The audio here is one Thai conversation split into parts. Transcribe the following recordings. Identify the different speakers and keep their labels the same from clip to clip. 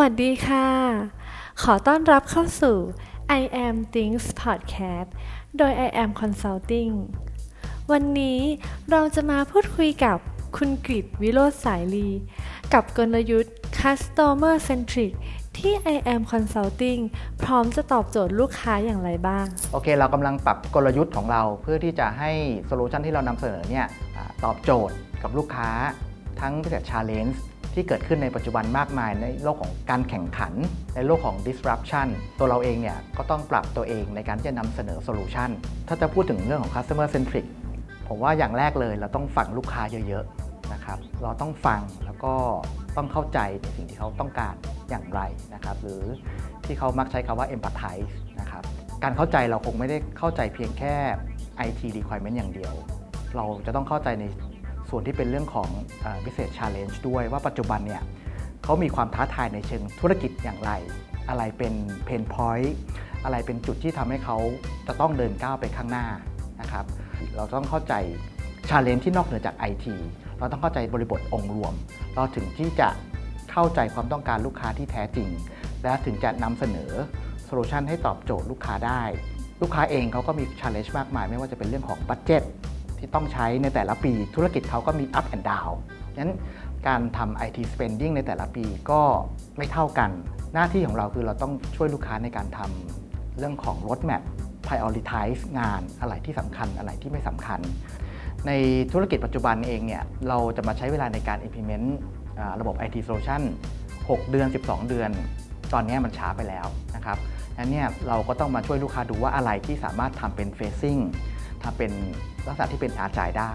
Speaker 1: วัสดีค่ะ ขอต้อนรับเข้าสู่ I am Things Podcast โดย I am Consulting วันนี้เราจะมาพูดคุยกับคุณกริดวิโรธสายลี กับกลยุทธ์ Customer Centric ที่ I am Consulting พร้อมจะตอบโจทย์ลูกค้าอย่างไรบ้าง
Speaker 2: โอเค เรากำลังปรับกลยุทธ์ของเราเพื่อที่จะให้โซลูชันที่เรานำเสนอเนี่ยตอบโจทย์กับลูกค้าทั้ง business challenge ที่เกิดขึ้นในปัจจุบันมากมายในโลกของการแข่งขัน ในโลกของ disruption ตัวเราเองเนี่ยก็ต้องปรับตัวเองในการที่จะนำเสนอโซลูชันถ้าจะพูดถึงเรื่องของ customer centric ผมว่าอย่างแรกเลยเราต้องฟังลูกค้าเยอะๆนะครับเราต้องฟังแล้วก็ต้องเข้าใจในสิ่งที่เขาต้องการอย่างไรนะครับ หรือที่เขามักใช้คำว่า empathize นะครับการเข้าใจเราคงไม่ได้เข้าใจเพียงแค่ IT requirement อย่างเดียว เราจะต้องเข้าใจใน ส่วนที่เป็นเรื่องของเอ่อ business challenge ด้วยว่าปัจจุบันเนี่ยเขามีความท้าทายในเชิงธุรกิจอย่างไร อะไรเป็น pain point อะไรเป็นจุดที่ทำให้เขาจะต้องเดินก้าวไปข้างหน้านะครับเราต้องเข้าใจ challenge ที่นอกเหนือจาก IT เราต้องเข้าใจบริบทองค์รวม เราถึงที่จะเข้าใจความต้องการลูกค้าที่แท้จริง และถึงจะนำเสนอโซลูชันให้ตอบโจทย์ลูกค้าได้ ลูกค้าเองเขาก็มี challenge มากมาย ไม่ว่าจะเป็นเรื่องของบัตเจ็ต ที่ต้องใช้ในแต่ละปีธุรกิจเขาก็มี up and down งั้นการทำ IT spending ในแต่ละปีก็ไม่เท่ากัน หน้าที่ของเราคือเราต้องช่วยลูกค้าในการทำเรื่องของ roadmap prioritize งานอะไรที่สำคัญอะไรที่ไม่สำคัญ ในธุรกิจปัจจุบันเองเนี่ยเราจะมาใช้เวลาในการ implement ระบบ IT solution 6 เดือน 12 เดือน ตอนนี้มันช้าไปแล้วนะครับนั้นเนี่ยเราก็ต้องมาช่วยลูกค้าดูว่าอะไรที่สามารถทำเป็น facing ทำเป็น ลักษณะที่เป็นอาจายได้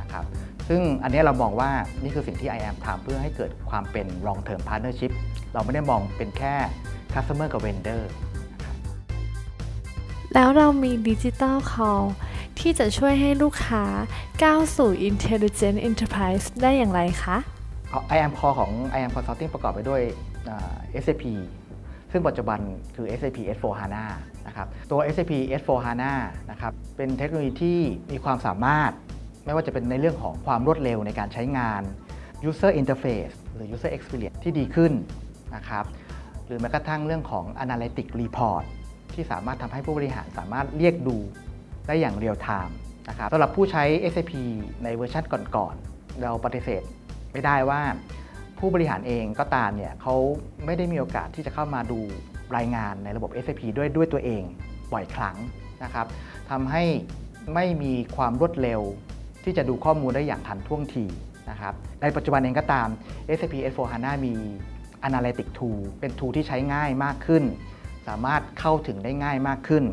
Speaker 2: นะครับซึ่งอันนี้เรามองว่านี่คือสิ่งที่ I am ทำเพื่อให้เกิดความเป็น long term partnership เราไม่ได้มองเป็นแค่ customer กับ vendor
Speaker 1: แล้วเรามี Digital Call ที่จะช่วยให้ลูกค้าก้าวสู่ Intelligent Enterprise ได้อย่างไรคะ
Speaker 2: I am Core ของ I am Consulting ประกอบไปด้วยอ่า SAP ซึ่งปัจจุบันคือ SAP S4HANA นะครับตัว SAP S4HANA นะครับเป็นเทคโนโลยีที่มีความสามารถ ไม่ว่าจะเป็นในเรื่องของความรวดเร็วในการใช้งาน User Interface หรือ User Experience ที่ดีขึ้นนะครับหรือแม้กระทั่งเรื่องของ Analytic Report ที่สามารถทำให้ผู้บริหารสามารถเรียกดูได้อย่าง real time นะครับสำหรับผู้ใช้ SAP ในเวอร์ชันก่อนๆ เราปฏิเสธไม่ได้ว่าผู้บริหารเองก็ตามเนี่ยเขาไม่ได้มีโอกาสที่จะเข้ามาดู รายงานในระบบ SAP ด้วยด้วยตัวเองบ่อยครั้งนะครับทำให้ไม่มีความรวดเร็วที่จะดูข้อมูลได้อย่างทันท่วงทีนะครับในปัจจุบันเองก็ตาม SAP S4HANA มี Analytic Tool เป็น tool ที่ใช้ง่ายมากขึ้น สามารถเข้าถึงได้ง่ายมากขึ้น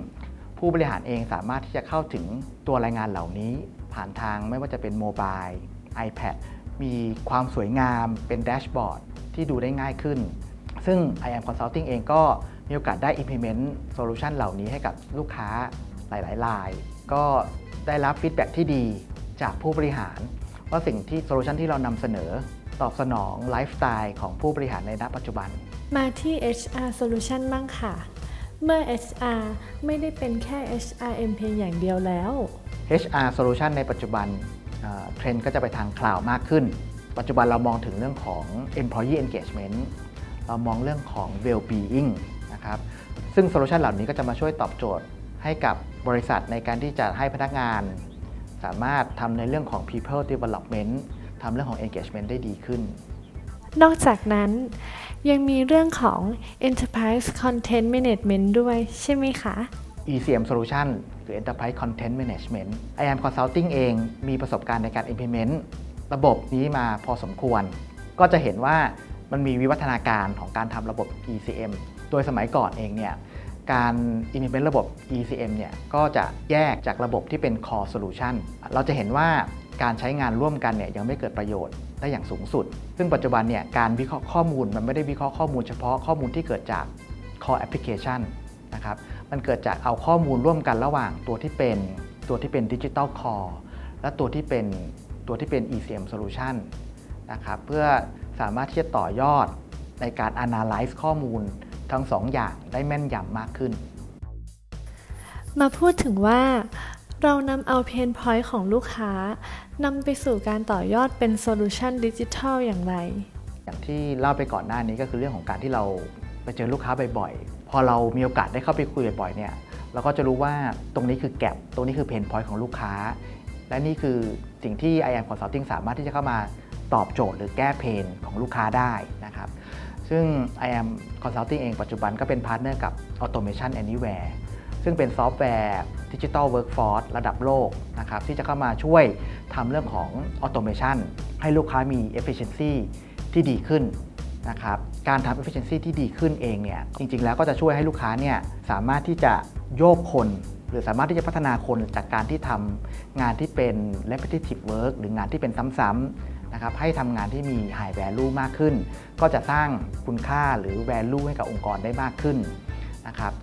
Speaker 2: ผู้บริหารเองสามารถที่จะเข้าถึงตัวรายงานเหล่านี้ ผ่านทางไม่ว่าจะเป็น mobile iPad มีความสวยงามเป็น dashboard ที่ดูได้ง่ายขึ้น ซึ่ง I am Consulting เองก็มีโอกาสได้ implement solution เหล่านี้ให้กับลูกค้าหลายๆราย ก็ได้รับ feedback ที่ดีจากผู้บริหาร ว่าสิ่งที่ solution ที่เรานำเสนอตอบสนองไลฟ์สไตล์ของผู้บริหารในณปัจจุบัน
Speaker 1: มาที่ HR Solution บ้างค่ะ เมื่อ HR ไม่ได้เป็นแค่ HRM เพียงอย่างเดียวแล้ว
Speaker 2: HR solution ในปัจจุบันเอ่อเทรนด์ก็จะไปทาง cloud มากขึ้น ปัจจุบันเรามองถึงเรื่องของ employee engagement เรามองเรื่องของ well-being นะครับซึ่ง solution เหล่านี้ก็จะมาช่วยตอบโจทย์ให้กับบริษัทในการที่จะให้พนักงาน สามารถทำในเรื่องของ people development ทำเรื่องของ engagement ได้ดีขึ้น
Speaker 1: นอกจากนั้นยังมีเรื่องของ Enterprise Content Management ด้วยใช่ไหมคะ
Speaker 2: ECM Solution หรือ Enterprise Content Management I am Consulting เองมีประสบการณ์ในการ implement ระบบนี้มาพอสมควร ก็จะเห็นว่า มันมีวิวัฒนาการของการทำระบบ ECM โดยสมัยก่อนเองเนี่ยการ implement ระบบ ECM เนี่ยก็จะแยกจากระบบที่เป็น core solution เราจะเห็นว่าการใช้งานร่วมกันเนี่ยยังไม่เกิดประโยชน์ได้อย่างสูงสุด ซึ่งปัจจุบันเนี่ยการวิเคราะห์ข้อมูลมันไม่ได้วิเคราะห์ข้อมูลเฉพาะข้อมูลที่เกิดจาก core application นะครับมันเกิดจากเอาข้อมูลร่วมกันระหว่างตัวที่เป็นตัวที่เป็น digital core และตัวที่เป็นตัวที่เป็น ECM solution นะครับเพื่อ สามารถที่จะต่อยอดในการ analyze ข้อมูลทั้งสองอย่างได้แม่นยำมากขึ้น
Speaker 1: มาพูดถึงว่าเรานำเอา pain point ของลูกค้านำไปสู่การต่อยอดเป็น solution ดิจิทัลอย่างไร
Speaker 2: อย่างที่เล่าไปก่อนหน้านี้ก็คือเรื่องของการที่เราไปเจอลูกค้าบ่อยๆ พอเรามีโอกาสได้เข้าไปคุยบ่อยๆเนี่ยเราก็จะรู้ว่าตรงนี้คือ gap ตรงนี้คือ pain point ของลูกค้า และนี่คือสิ่งที่ i am Consulting สามารถที่จะเข้ามา ตอบโจทย์หรือแก้ pain ของลูกค้าได้นะครับ ซึ่ง i am Consulting เองปัจจุบันก็เป็นพาร์ทเนอร์กับ Automation Anywhere ซึ่งเป็นซอฟต์แวร์ Digital Workforce ระดับโลกนะครับที่จะเข้ามาช่วยทำเรื่องของ Automation ให้ลูกค้ามี Efficiency ที่ดีขึ้นนะครับการทำ efficiency ที่ดีขึ้นเองเนี่ยจริง ๆ แล้วก็จะช่วยให้ลูกค้าเนี่ยสามารถที่จะโยกคน หรือสามารถที่จะพัฒนาคนจากการที่ทำงานที่เป็น repetitive work หรืองานที่เป็นซ้ำๆ นะครับให้ทำงานที่มี high value มากขึ้น ก็จะสร้างคุณค่าหรือ value ให้กับองค์กรได้มากขึ้นนะครับ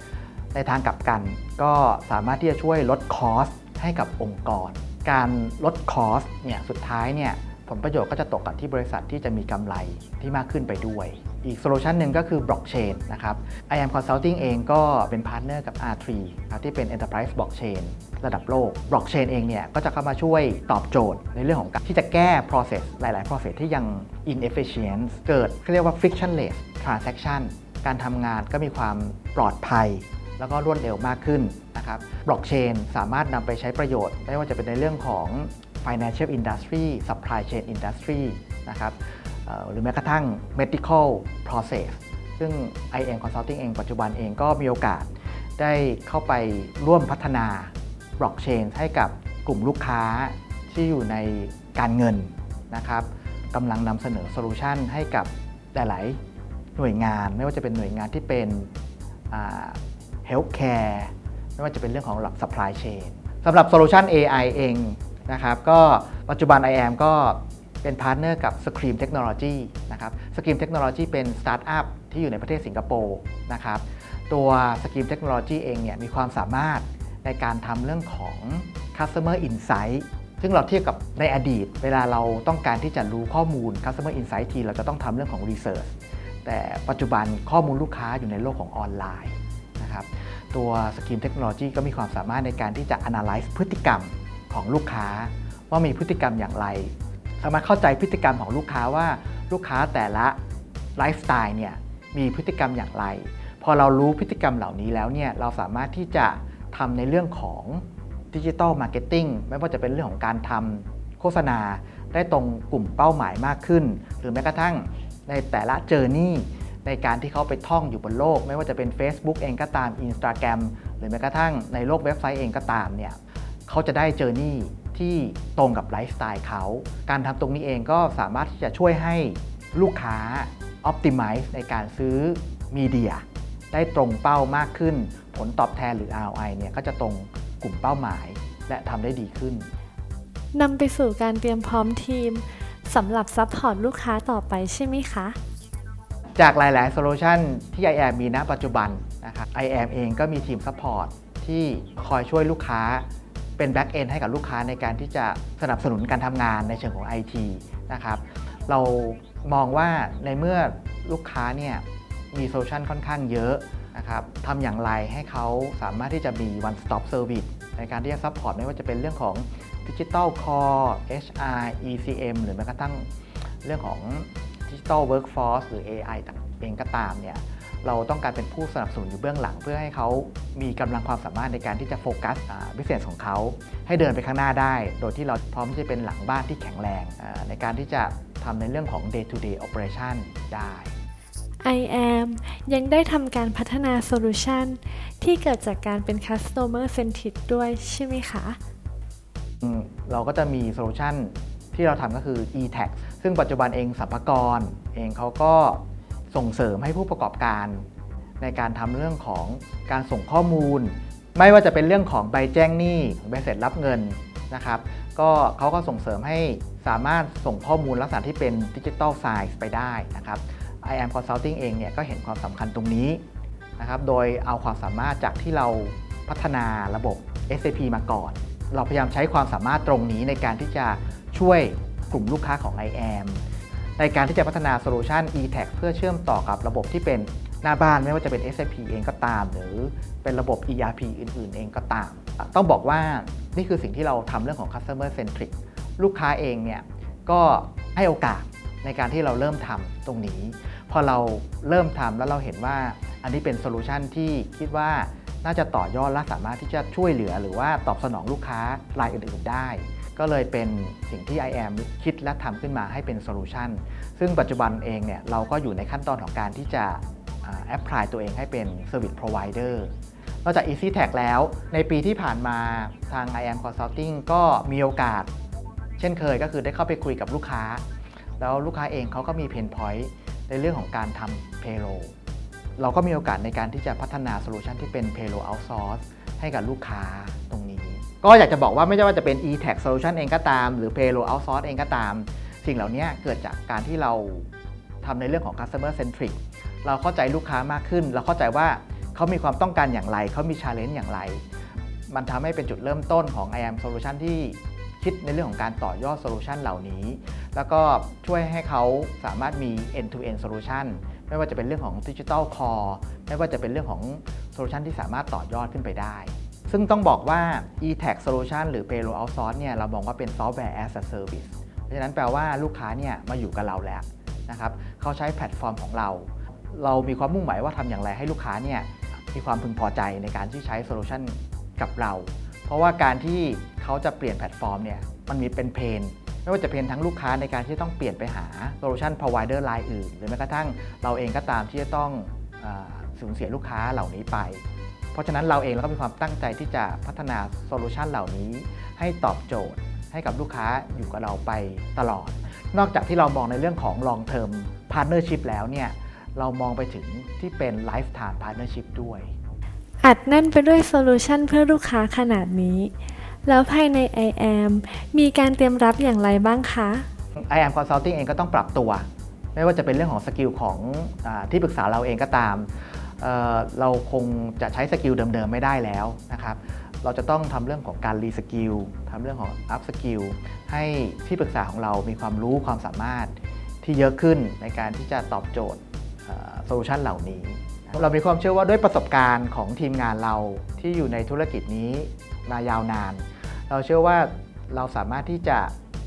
Speaker 2: ในทางกลับกันก็สามารถที่จะช่วยลด cost ให้กับองค์กร การลด cost เนี่ยสุดท้ายเนี่ยผลประโยชน์ก็จะตกกับที่บริษัทที่จะมีกำไรที่มากขึ้นไปด้วย อีกโซลูชันหนึ่งก็คือบล็อกเชนนะครับ I am Consulting เองก็เป็นพาร์ทเนอร์กับ R3 ครับที่เป็น Enterprise Blockchain ระดับโลกบล็อกเชนเองเนี่ยก็จะเข้ามาช่วยตอบโจทย์ในเรื่องของการที่จะแก้ process หลาย ๆ process ที่ยัง inefficient เกิดเรียกว่า frictionless transaction การทำงานก็มีความปลอดภัย แล้วก็รวดเร็วมากขึ้นนะครับบล็อกเชนสามารถนำไปใช้ประโยชน์ ไม่ว่าจะเป็นในเรื่องของ financial industry supply chain industry นะครับ หรือแม้กระทั่ง medical process ซึ่ง I AM Consulting เองปัจจุบันเองก็มีโอกาสได้เข้าไปร่วมพัฒนาบล็อกเชนให้กับกลุ่มลูกค้าที่อยู่ในการเงินนะครับกำลังนำเสนอโซลูชันให้กับหลาย ๆ หน่วยงานไม่ว่าจะเป็นหน่วยงานที่เป็น healthcare ไม่ว่าจะเป็นเรื่องของหลัก supply chain สำหรับโซลูชัน AI เองนะครับก็ปัจจุบัน IAM ก็ เป็นพาร์ทเนอร์กับ Scream Technology นะครับ Scream Technology เป็นสตาร์ทอัพที่อยู่ในประเทศสิงคโปร์นะครับ ตัว Scream Technology เองเนี่ยมีความสามารถในการทำเรื่องของ Customer Insight ซึ่งเราเทียบกับในอดีต เวลาเราต้องการที่จะรู้ข้อมูล Customer Insight ทีเราจะต้องทำเรื่องของ Research แต่ปัจจุบันข้อมูลลูกค้าอยู่ในโลกของออนไลน์นะครับ ตัว Scream Technology ก็มีความสามารถในการที่จะ analyze พฤติกรรมของลูกค้า ว่ามีพฤติกรรมอย่างไร สามารถเข้าใจพฤติกรรมของลูกค้าว่าลูกค้าแต่ละไลฟ์สไตล์เนี่ยมีพฤติกรรมอย่างไร พอเรารู้พฤติกรรมเหล่านี้แล้วเนี่ยเราสามารถที่จะทำในเรื่องของ digital marketing ไม่ว่าจะเป็นเรื่องของการทำโฆษณาได้ตรงกลุ่มเป้าหมายมากขึ้น หรือแม้กระทั่งในแต่ละ journey ในการที่เขาไปท่องอยู่บนโลก ไม่ว่าจะเป็น Facebook เองก็ตาม Instagram หรือแม้กระทั่งในโลกเว็บไซต์เองก็ตามเนี่ยเขาจะได้ journey ที่ตรงกับไลฟ์สไตล์เขา การทำตรงนี้เองก็สามารถที่จะช่วยให้ลูกค้า Optimize ในการซื้อ media ได้ตรงเป้ามากขึ้น ผลตอบแทนหรือ ROI เนี่ยก็จะตรงกลุ่มเป้าหมาย และทำได้ดีขึ้น
Speaker 1: นำไปสู่การเตรียมพร้อมทีมสำหรับ support ลูกค้าต่อไปใช่ไหมคะ
Speaker 2: จากหลาย ๆ โซลูชันที่ IAM มีณปัจจุบันนะครับ IAM เองก็มีทีม support ที่คอยช่วยลูกค้า เป็น back end ให้กับลูกค้าในการที่จะสนับสนุนการทำงานในเชิงของ IT นะครับ เรามองว่าในเมื่อลูกค้าเนี่ยมีโซลูชันค่อนข้างเยอะนะครับทำอย่างไรให้เขาสามารถที่จะมี one stop service ในการที่จะ support ไม่ว่าจะเป็นเรื่องของ Digital Core HR ECM หรือแม้กระทั่งเรื่องของ Digital Workforce หรือ AI เองก็ตามเนี่ย เราต้องการเป็นผู้สนับสนุนอยู่เบื้องหลัง เพื่อให้เขามีกำลังความสามารถในการที่จะโฟกัส business ของเขา ให้เดินไปข้างหน้าได้ โดยที่เราพร้อมที่จะเป็นหลังบ้านที่แข็งแรง ในการที่จะทำในเรื่องของ day to day operation ได้
Speaker 1: I am ยังได้ทำการพัฒนาโซลูชันที่เกิดจากการเป็น customer centric ด้วยใช่ไหมคะ
Speaker 2: เราก็จะมีโซลูชันที่เราทำก็คือ e-tax ซึ่งปัจจุบันเองสรรพากรเองเขาก็ ส่งเสริมให้ผู้ประกอบการ ในการทำเรื่องของการส่งข้อมูล ไม่ว่าจะเป็นเรื่องของใบแจ้งหนี้ใบเสร็จรับเงินนะครับ ก็เขาก็ส่งเสริมให้สามารถส่งข้อมูลลักษณะที่เป็น digitize ไปได้นะครับ I am Consulting เองเนี่ยก็เห็นความสำคัญตรงนี้นะครับ โดยเอาความสามารถจากที่เราพัฒนาระบบ SAP มาก่อน เราพยายามใช้ความสามารถตรงนี้ในการที่จะช่วยกลุ่มลูกค้าของ I am ในการที่จะพัฒนาโซลูชัน e-tax เพื่อเชื่อมต่อกับระบบที่เป็นหน้าบ้านไม่ว่าจะเป็น SAP เองก็ตาม หรือเป็นระบบ ERP อื่น ๆ เองก็ตาม ต้องบอกว่านี่คือสิ่งที่เราทำเรื่องของ customer centric ลูกค้าเองเนี่ยก็ให้โอกาสในการที่เราเริ่มทำตรงนี้ พอเราเริ่มทำแล้วเราเห็นว่าอันนี้เป็นโซลูชันที่คิดว่าน่าจะต่อยอดและสามารถที่จะช่วยเหลือหรือว่าตอบสนองลูกค้ารายอื่น ๆ ได้ ก็เลยเป็นสิ่งที่ i am คิดและทำขึ้นมาให้เป็นโซลูชันซึ่งปัจจุบันเองเนี่ยเราก็อยู่ในขั้นตอนของการที่จะ apply ตัวเองให้เป็น Service Provider นอกจาก e-tax แล้ว ในปีที่ผ่านมาทาง i am Consulting ก็มีโอกาส เช่นเคยก็คือได้เข้าไปคุยกับลูกค้า แล้วลูกค้าเองเขาก็มี pain point ในเรื่องของการทำ payroll เราก็มีโอกาสในการที่จะพัฒนาโซลูชันที่เป็น payroll outsource ให้กับลูกค้าตรงนี้ ก็อยากจะบอกว่าไม่ว่าจะเป็น e-tax solution เองก็ตาม หรือ payroll outsource เองก็ตาม สิ่งเหล่านี้เกิดจากการที่เราทำในเรื่องของ customer centric เราเข้าใจลูกค้ามากขึ้น เราเข้าใจว่าเขามีความต้องการอย่างไร เขามี challenge อย่างไร มันทำให้เป็นจุดเริ่มต้นของ i am solution ที่คิดในเรื่องของการต่อยอดโซลูชันเหล่านี้ แล้วก็ช่วยให้เขาสามารถมี end to end solution ไม่ว่าจะเป็นเรื่องของ Digital Core ไม่ว่าจะเป็นเรื่องของโซลูชันที่สามารถต่อยอดขึ้นไปได้ ซึ่งต้องบอกว่า e-tax solution หรือ payroll outsource เนี่ยเรามองว่าเป็น software as a service เพราะฉะนั้นแปลว่าลูกค้าเนี่ยมาอยู่กับเราแล้วนะครับเขาใช้แพลตฟอร์มของเรา เรามีความมุ่งหมายว่าทำอย่างไรให้ลูกค้าเนี่ยมีความพึงพอใจในการที่ใช้โซลูชันกับเรา เพราะว่าการที่เขาจะเปลี่ยนแพลตฟอร์มเนี่ยมันมีเป็น pain ไม่ว่าจะเป็นทั้งลูกค้าในการที่ต้องเปลี่ยนไปหา solution provider รายอื่น หรือแม้กระทั่งเราเองก็ตามที่จะต้องสูญเสียลูกค้าเหล่านี้ไป เพราะฉะนั้นเราเองเราก็มีความตั้งใจที่จะพัฒนาโซลูชันเหล่านี้ให้ตอบโจทย์ให้กับลูกค้าอยู่กับเราไปตลอด นอกจากที่เรามองในเรื่องของ long term partnership แล้วเนี่ยเรามองไปถึงที่เป็น lifetime partnership ด้วย
Speaker 1: อัดแน่นไปด้วยโซลูชันเพื่อลูกค้าขนาดนี้ แล้วภายใน IAM มีการเตรียมรับอย่างไรบ้างคะ
Speaker 2: I AM Consulting เองก็ต้องปรับตัว ไม่ว่าจะเป็นเรื่องของ skill ของอที่ปรึกษาเราเองก็ตาม เราคงจะใช้ skill เดิมๆไม่ได้แล้วนะครับ เราจะต้องทำเรื่องของการ reskill ทำเรื่องของ upskill ให้ที่ปรึกษาของเรามีความรู้ความสามารถที่เยอะขึ้นในการที่จะตอบโจทย์โซลูชันเหล่านี้ เรามีความเชื่อว่าด้วยประสบการณ์ของทีมงานเราที่อยู่ในธุรกิจนี้มายาวนาน เราเชื่อว่าเราสามารถที่จะ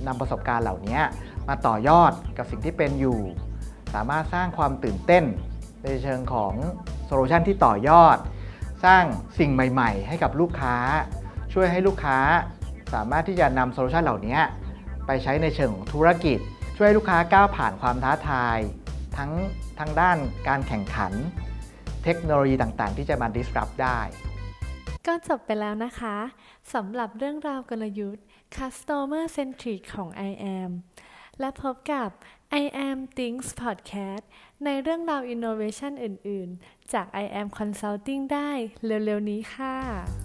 Speaker 2: นำประสบการณ์เหล่านี้มาต่อยอดกับสิ่งที่เป็นอยู่ สามารถสร้างความตื่นเต้น ในเชิงของโซลูชันที่ต่อยอด สร้างสิ่งใหม่ ๆ ให้กับลูกค้า ช่วยให้ลูกค้าสามารถที่จะนำโซลูชันเหล่านี้ไปใช้ในเชิงของธุรกิจ ช่วยให้ลูกค้าก้าวผ่านความท้าทาย ทั้งทางด้านการแข่งขัน เทคโนโลยีต่างๆ ที่จะมา disrupt ได้
Speaker 1: ก็จบไปแล้วนะคะสำหรับเรื่องราวกลยุทธ์ Customer Centric ของ IAM และพบกับ IAM Things Podcast ในเรื่องราว Innovation อื่น ๆ จาก IAM Consulting ได้เร็ว ๆ นี้ค่ะ